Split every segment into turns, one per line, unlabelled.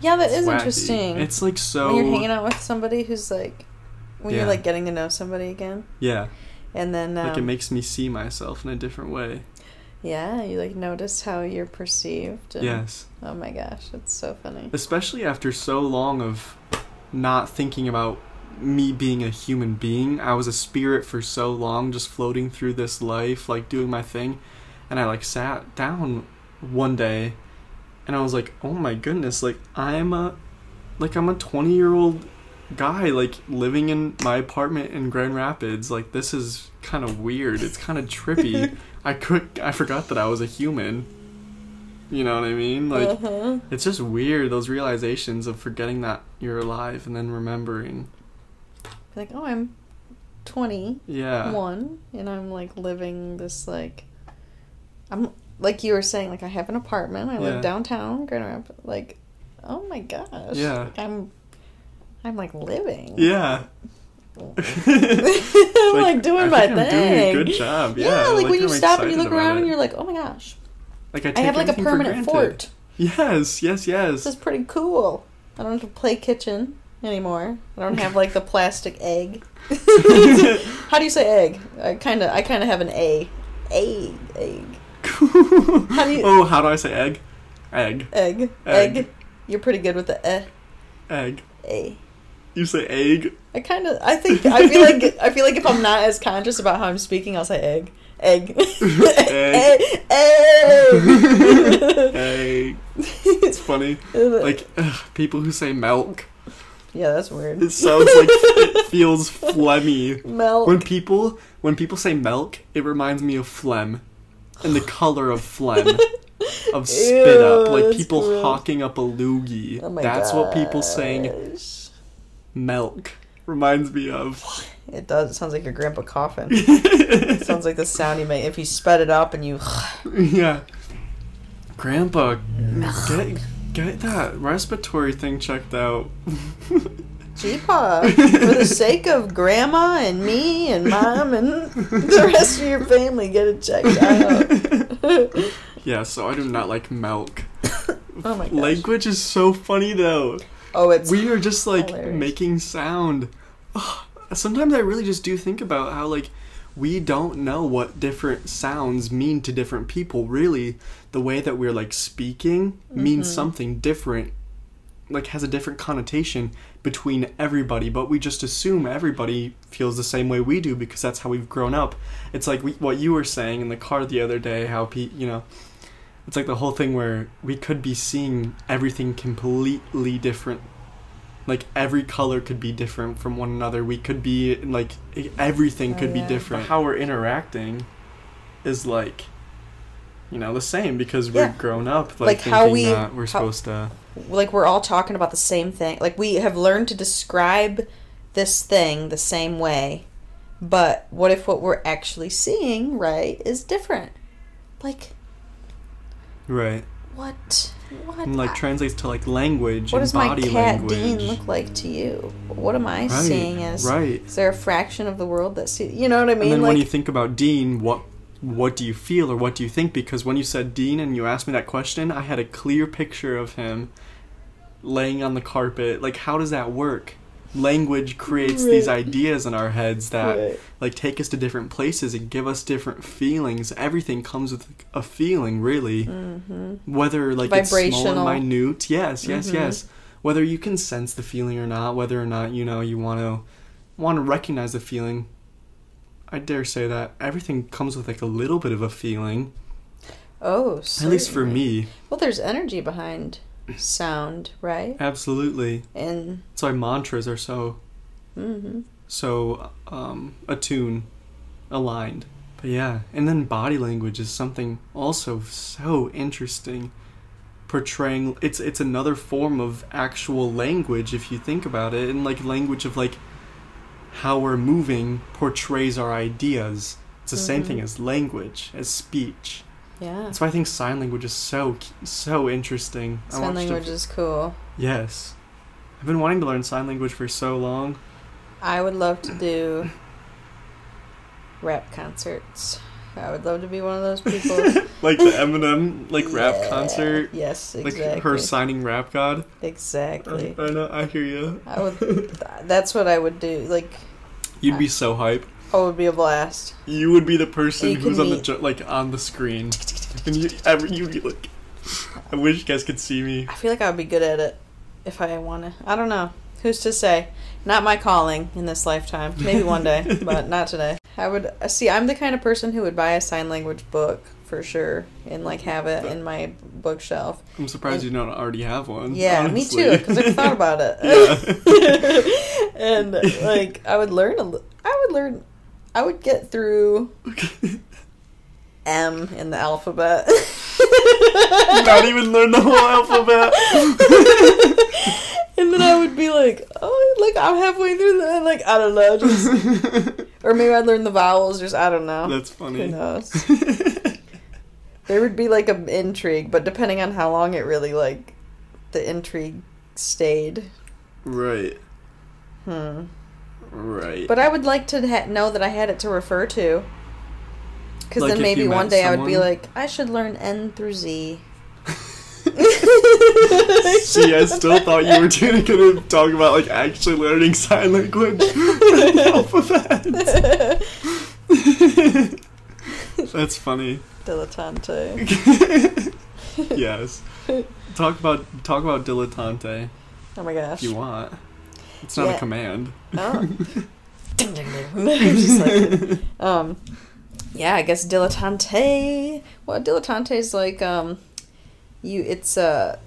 Yeah, that is
wacky.
interesting.
It's like so.
when you're hanging out with somebody who's like, when
Yeah.
you're like getting to know somebody again,
Yeah,
and then um,
like it makes me see myself in a different way.
yeah, you like notice how you're perceived. And,
Yes,
Oh my gosh, it's so funny.
especially after so long of not thinking about me being a human being. I was a spirit for so long, just floating through this life, like doing my thing, and I like sat down one day, and I was like, oh my goodness, like I'm a, like I'm a twenty year old guy like living in my apartment in Grand Rapids. Like this is kind of weird. It's kind of trippy. I could I forgot that I was a human. You know what I mean? Like
uh-huh.
it's just weird those realizations of forgetting that you're alive and then remembering.
like, oh, I'm 20.
Yeah.
One, and I'm like living this like, I'm like you were saying, like I have an apartment. I
Yeah.
live downtown, Grand Rapids. Like, oh my gosh.
Yeah.
Like, I'm, I'm like living.
Yeah.
I'm like, doing
I
my
think I'm doing a
thing.
good job. Yeah.
Yeah, like, when you
I'm
stop and you look around
it.
and you're like, oh my gosh,
like I,
I have like a
for
permanent fort.
Yes, yes, yes.
This is pretty cool. I don't have to play kitchen anymore. I don't have like the plastic egg. How do you say egg? I kind of I kind of have an A. A egg.
How
do you-
Oh, how do I say egg? Egg.
Egg.
Egg.
Egg. You're pretty good with the eh.
Egg.
A.
You say egg.
I kind of I think I feel like I feel like if I'm not as conscious about how I'm speaking, I'll say egg. Egg.
Egg.
egg. Egg.
egg. It's funny. Like ugh, people who say milk.
yeah, that's weird.
It sounds like it feels phlegmy.
Milk.
When people when people say milk, it reminds me of phlegm, and the color of phlegm, of spit up, like people
gross.
hawking up a loogie.
Oh
That's what people saying milk reminds me of.
It does. It sounds like your grandpa coughing. It sounds like the sound you make if you sped it up and you.
yeah, Grandpa, get get that respiratory thing checked out.
Jeepa, for the sake of grandma and me and mom and the rest of your family, get it checked out.
Yeah, so I do not like milk.
oh my gosh.
Language is so funny though.
oh, it's
we are just like
hilarious.
making sound. Sometimes I really just do think about how like we don't know what different sounds mean to different people. Really, the way that we're like speaking means
Mm-hmm.
something different. Like has a different connotation between everybody, but we just assume everybody feels the same way we do because that's how we've grown up. It's like we, what you were saying in the car the other day, how pe- you know, it's like the whole thing where we could be seeing everything completely different. Like every color could be different from one another. We could be like everything
Oh,
could be
yeah.
different. How we're interacting is like you know the same because we're
Yeah.
grown up like,
Like how we-
that we're
how-
supposed to
like we're all talking about the same thing. Like we have learned to describe this thing the same way, but what if what we're actually seeing, right, is different? Like
right
what? What?
and like translates to like language
what
and
does my cat
language.
Dean look like to you? What am I
Right,
seeing as?
right.
Is there a fraction of the world that see? You know what I mean?
and then
like
when you think about Dean, what what do you feel or what do you think? Because when you said Dean and you asked me that question, I had a clear picture of him laying on the carpet. Like, how does that work? Language creates these ideas in our heads that
Right.
like take us to different places and give us different feelings. Everything comes with a feeling, really.
hmm
Whether like it's small
Vibrational.
and minute. Yes, yes,
Mhm.
yes. Whether you can sense the feeling or not, whether or not you know you want to want to recognize the feeling. I dare say that everything comes with like a little bit of a feeling,
Oh,
at least for me.
Well, there's energy behind sound, right?
Absolutely.
And
That's why mantras are so
hmm
so um, attuned, aligned. But yeah, and then body language is something also so interesting. Portraying it's it's another form of actual language if you think about it, and like language of like how we're moving portrays our ideas. It's the same
Mhm.
thing as language, as speech.
yeah,
That's why I think sign language is so so interesting.
Sign
watched a-
language is cool.
Yes, I've been wanting to learn sign language for so long.
I would love to do rap concerts I would love to be one of those people.
like the Eminem like rap concert,
Yes,
like
exactly.
her signing Rap God.
exactly.
I, I know. I hear you.
I would. That's what I would do. Like,
You'd be so hype.
oh, it would be a blast.
You would be the person
You
who's on the
meet-
ju- like on the screen, and you ever you'd be like, I wish you guys could see me.
I feel like I would be good at it if I want to. I don't know. Who's to say? Not my calling in this lifetime. Maybe one day, but not today. I would uh, see. I'm the kind of person who would buy a sign language book for sure and like have it in my bookshelf.
I'm surprised you don't already have one.
Yeah, me too. Because I've thought about it. and like, I would learn. A, I would learn. I would get through M in the alphabet.
Not even learn the whole alphabet.
And then I would be like, oh, like I'm halfway through that. Like I don't know, just or maybe I'd learn the vowels. Just I don't know.
That's
Who
funny.
knows? there would be like an intrigue, but depending on how long it really like the intrigue stayed.
right,
Hmm.
right.
But I would like to ha- know that I had it to refer to. Because
Like
then maybe one day I would be like, I should learn N through Z.
See, I still thought you were gonna, gonna talk about like actually learning sign language alphabet. That's funny.
Dilettante.
yes. Talk about talk about dilettante
Oh my gosh.
if you want. It's not
Yeah.
a command.
Oh. ding ding ding. Like, um, yeah, I guess dilettante. Well, dilettante is like um, you. It's a.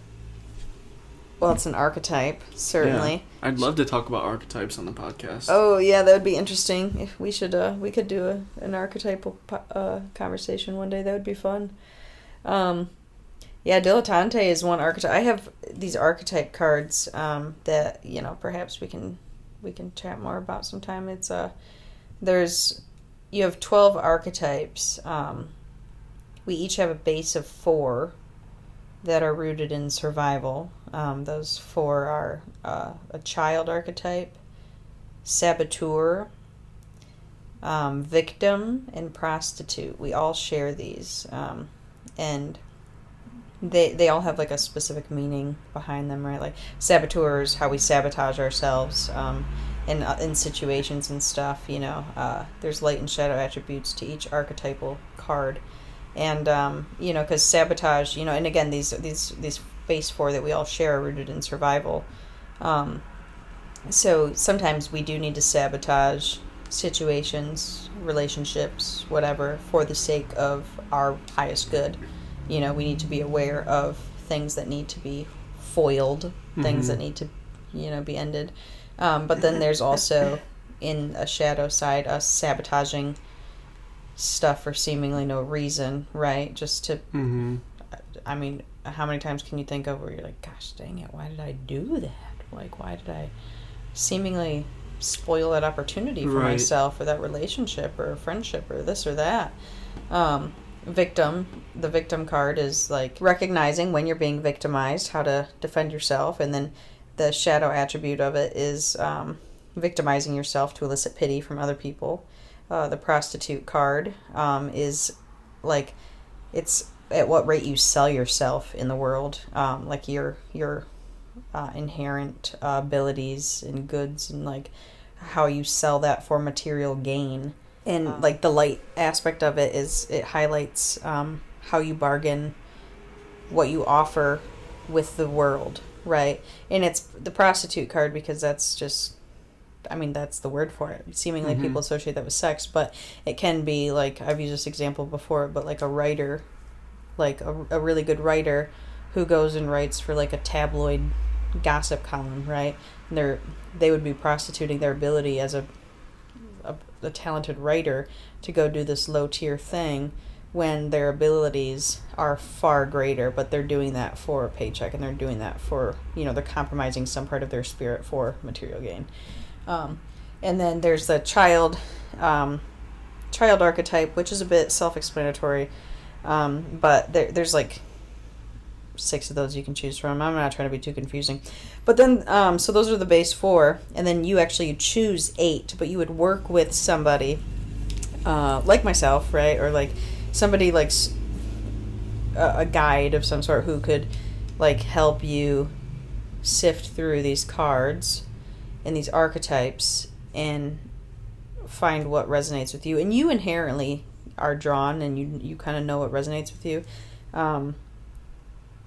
Well, it's an archetype, certainly.
Yeah. I'd love to talk about archetypes on the podcast.
Oh yeah, that would be interesting. If we should, uh, we could do a, an archetypal uh, conversation one day. That would be fun. Um, yeah, dilettante is one archetype. I have these archetype cards um, that you know perhaps we can we can chat more about sometime. It's uh, there's you have twelve archetypes. Um, we each have a base of four that are rooted in survival. Um, those four are uh, a child archetype, saboteur, um, victim, and prostitute. We all share these, um, and they they all have like a specific meaning behind them, right? Like saboteur is how we sabotage ourselves um, in uh, in situations and stuff. You know, uh, there's light and shadow attributes to each archetypal card, and um, you know, because sabotage, you know, and again, these these these base four that we all share are rooted in survival. Um, so sometimes we do need to sabotage situations, relationships, whatever, for the sake of our highest good. You know, we need to be aware of things that need to be foiled, things
Mhm.
that need to, you know, be ended. Um, but then there's also, in a shadow side, us sabotaging stuff for seemingly no reason, right? Just to
Mm-hmm.
I mean, how many times can you think of where you're like, gosh dang it, why did I do that? Like, why did I seemingly spoil that opportunity for
Right.
myself or that relationship or friendship or this or that? Um, victim, the victim card is like recognizing when you're being victimized, how to defend yourself, and then the shadow attribute of it is um, victimizing yourself to elicit pity from other people. Uh, the prostitute card um, is like it's at what rate you sell yourself in the world, um, like your your uh, inherent uh, abilities and goods, and like how you sell that for material gain. And like the light aspect of it is it highlights um, how you bargain, what you offer with the world, right? And it's the prostitute card because that's just I mean, that's the word for it. Seemingly,
Mhm.
people associate that with sex, but it can be like I've used this example before, but like a writer, like a, a really good writer who goes and writes for like a tabloid gossip column, right? And they're they would be prostituting their ability as a a, a talented writer to go do this low tier thing when their abilities are far greater, but they're doing that for a paycheck and they're doing that for you know they're compromising some part of their spirit for material gain. Um, and then there's the child um, child archetype, which is a bit self-explanatory, um, but there, there's like six of those you can choose from. I'm not trying to be too confusing, but then um, so those are the base four, and then you actually choose eight, but you would work with somebody uh, like myself, right, or like somebody like a guide of some sort who could like help you sift through these cards and these archetypes and find what resonates with you. And you inherently are drawn and you you kind of know what resonates with you um,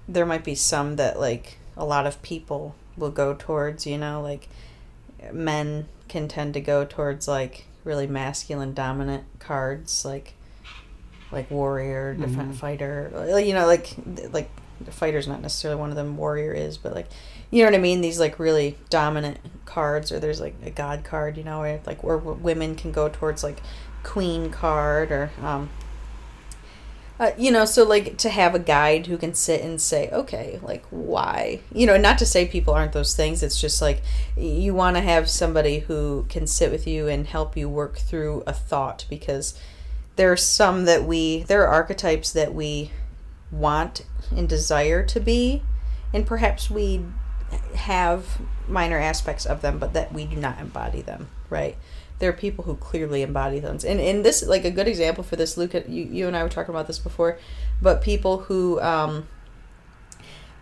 there might be some that like a lot of people will go towards you know like men can tend to go towards like really masculine dominant cards like like warrior defense
Mhm.
fighter you know like like the fighter's not necessarily one of them warrior is but like you know what i mean these like really dominant cards or there's like a god card you know where like where women can go towards like queen card or um uh, you know so like to have a guide who can sit and say okay like why? You know not to say people aren't those things it's just like you want to have somebody who can sit with you and help you work through a thought because there are some that we there are archetypes that we want and desire to be and perhaps we have minor aspects of them but that we do not embody them right there are people who clearly embody them and and this like a good example for this luke you, you and i were talking about this before but people who um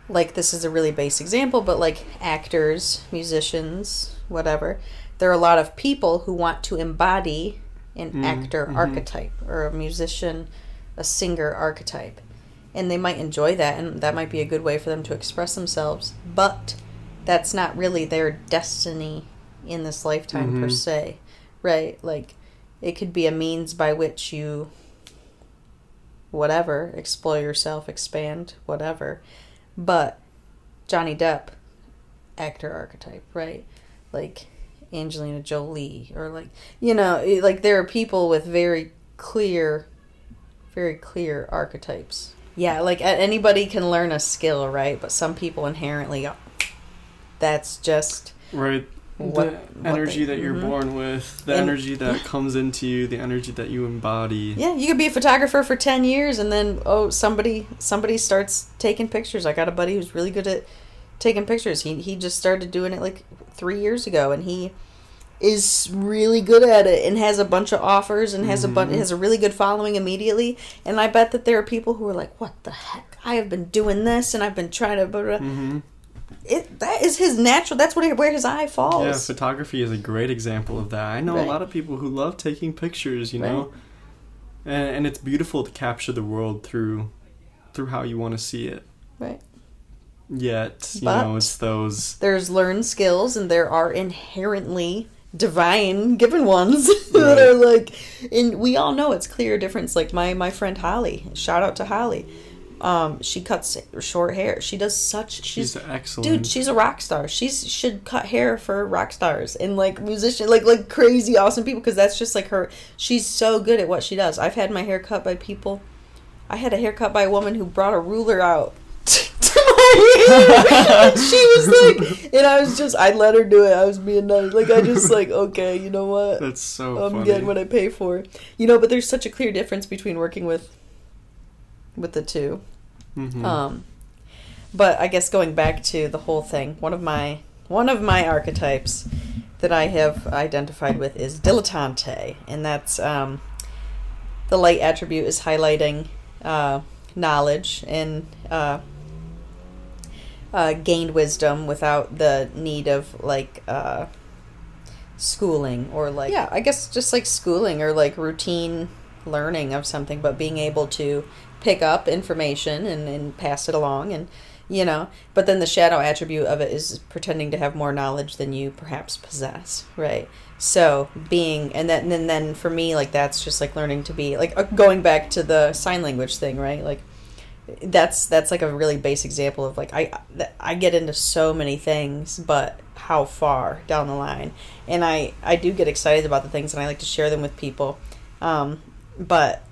like this is a really base example but like actors musicians whatever there are a lot of people who want to embody an
Mm,
actor
mhm.
archetype or a musician a singer archetype and they might enjoy that and that might be a good way for them to express themselves but that's not really their destiny in this lifetime per
Mhm.
se right? Like it could be a means by which you whatever explore yourself expand whatever. But johnny depp actor archetype right? Like angelina jolie or like you know like there are people with very clear very clear archetypes. Yeah like anybody can learn a skill right? But some people inherently that's just
Right.
What-
the
what
energy
they-
that you're
mhm.
born with, the
And-
energy that comes into you, the energy that you embody.
Yeah, you could be a photographer for 10 years and then oh somebody somebody starts taking pictures. I got a buddy who's really good at taking pictures. He he just started doing it like 3 years ago and he is really good at it and has a bunch of offers and has a bunch
Mhm.
has a really good following immediately. And I bet that there are people who are like, "What the heck? I have been doing this and I've been trying to blah, blah, blah." It that is his natural that's what where his eye falls.
Yeah, photography is a great example of that. I know
Right.
a lot of people who love taking pictures, you
Right.
know, and, and it's beautiful to capture the world through through how you want to see it.
Right.
Yet, you
But-
know, it's those.
there's learned skills and there are inherently divine given ones that are like and we all know it's clear difference like my my friend holly shout out to holly um she cuts short hair. She does such she's,
She's excellent.
dude she's a rock star. She's should cut hair for rock stars and like musician like like crazy awesome people because that's just like her she's so good at what she does. I've had my hair cut by people. I had a haircut by a woman who brought a ruler out to my hair. she was like and i was just i let her do it. I was being nice. Like i just like okay you know what?
That's so
i'm
funny.
getting what i pay for. You know but there's such a clear difference between working with with the two
Mhm.
um, but I guess going back to the whole thing, one of my one of my archetypes that I have identified with is dilettante, and that's um, the light attribute is highlighting uh, knowledge and uh, uh, gained wisdom without the need of like uh, schooling or like yeah, I guess just like schooling or like routine learning of something, but being able to pick up information and, and pass it along and you know but then the shadow attribute of it is pretending to have more knowledge than you perhaps possess right so being and then and then for me like that's just like learning to be like uh, going back to the sign language thing right like that's that's like a really base example of like I I get into so many things, but how far down the line? And I I do get excited about the things, and I like to share them with people. Um, but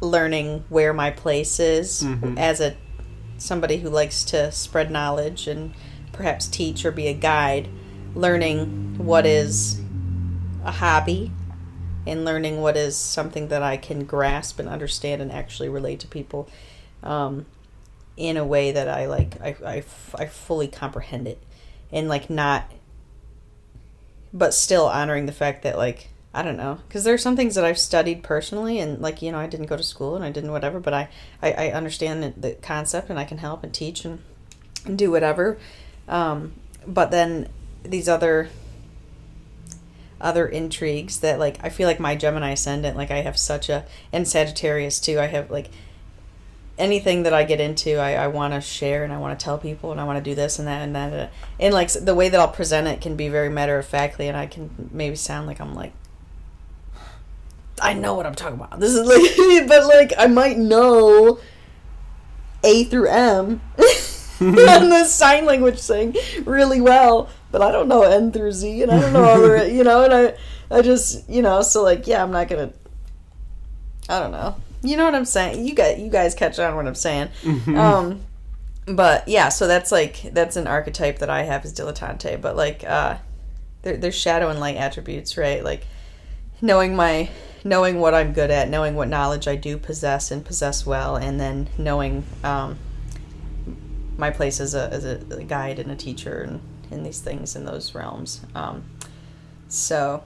learning where my place is
Mhm.
as a somebody who likes to spread knowledge and perhaps teach or be a guide, learning what is a hobby and learning what is something that I can grasp and understand and actually relate to people um, in a way that I like I I fully comprehend it and like not but still honoring the fact that like I don't know. Because there are some things that I've studied personally and like you know I didn't go to school and I didn't whatever but I I, I understand the, concept and I can help and teach and, and do whatever. Um, but then these other other intrigues that like I feel like my Gemini ascendant like I have such a and Sagittarius too I have like anything that I get into I, I want to share and I want to tell people and I want to do this and that and that. And like the way that I'll present it can be very matter of factly and I can maybe sound like I'm like I know what I'm talking about. This is like, but like I might know A through M and the sign language thing really well, but I don't know N through Z, and I don't know other, you know, and I, I just, you know, so like, yeah, I'm not gonna. I don't know. You know what I'm saying? You got you guys catch on what I'm saying. Um, but yeah, so that's like that's an archetype that I have is dilettante, but like uh, there, there's shadow and light attributes, right? Like knowing my knowing what I'm good at, knowing what knowledge I do possess and possess well, and then knowing um, my place as a as a guide and a teacher and in these things in those realms. Um, so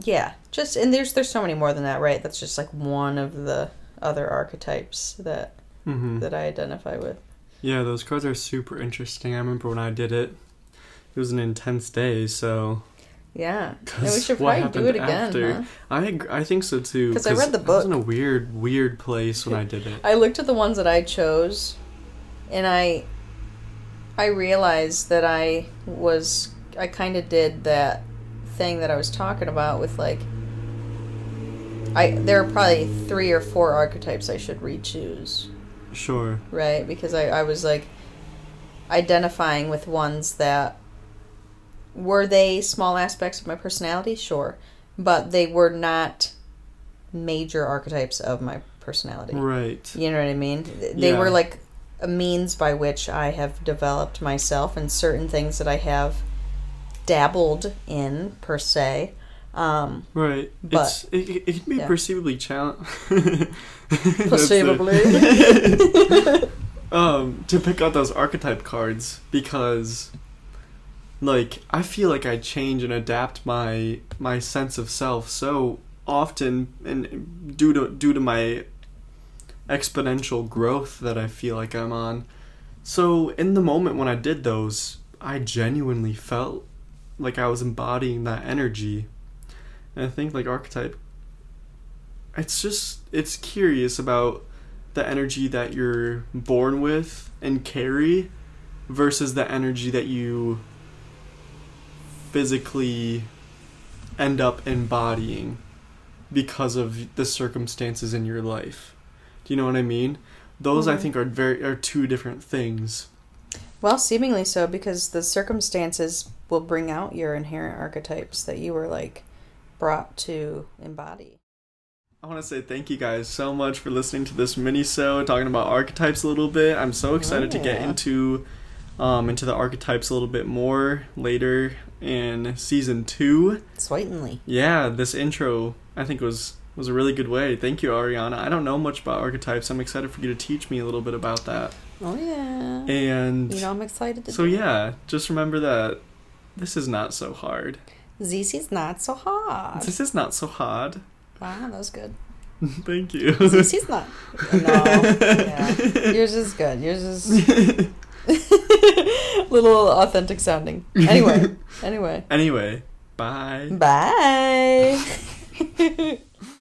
yeah, just and there's there's so many more than that, right? That's just like one of the other archetypes that
hmm
that I identify with.
Yeah, those cards are super interesting. I remember when I did it. It was an intense day, so
Yeah, and we should probably do it again.
after-
Huh?
I I think so too.
'Cause I read the book.
I was in a weird weird place when I did it.
I looked at the ones that I chose, and I I realized that I was I kind of did that thing that I was talking about with like I there are probably three or four archetypes I should re-choose,
Sure.
right? Because I I was like identifying with ones that were they small aspects of my personality, sure, but they were not major archetypes of my personality.
Right.
You know what I mean? They
Yeah.
were like a means by which I have developed myself and certain things that I have dabbled in per se. Um,
Right.
But-
it's it, it can be
yeah.
perceivably challenging.
Perceivably.
um, to pick out those archetype cards because, like, I feel like I change and adapt my my sense of self so often, and due to due to my exponential growth that I feel like I'm on. So in the moment when I did those, I genuinely felt like I was embodying that energy. And I think like archetype it's just it's curious about the energy that you're born with and carry versus the energy that you physically end up embodying because of the circumstances in your life. Do you know what I mean? Those I
Mhm.
think are very are two different things.
well, seemingly so, because the circumstances will bring out your inherent archetypes that you were like brought to embody.
I want to say thank you guys so much for listening to this mini show talking about archetypes a little bit. I'm so excited to get into um, into the archetypes a little bit more later in season two.
Sweetly.
Yeah, this intro I think was was a really good way. Thank you, Arianna. I don't know much about archetypes. I'm excited for you to teach me a little bit about that.
Oh yeah.
And
you know I'm excited to
so yeah, just remember that this is not so hard.
ZC's not so hard.
This is not so hard.
Wow, that was good.
Thank you.
ZC's not. No. Yeah. Yours is good. Yours is little authentic sounding. Anyway. Anyway.
anyway, bye.
Bye.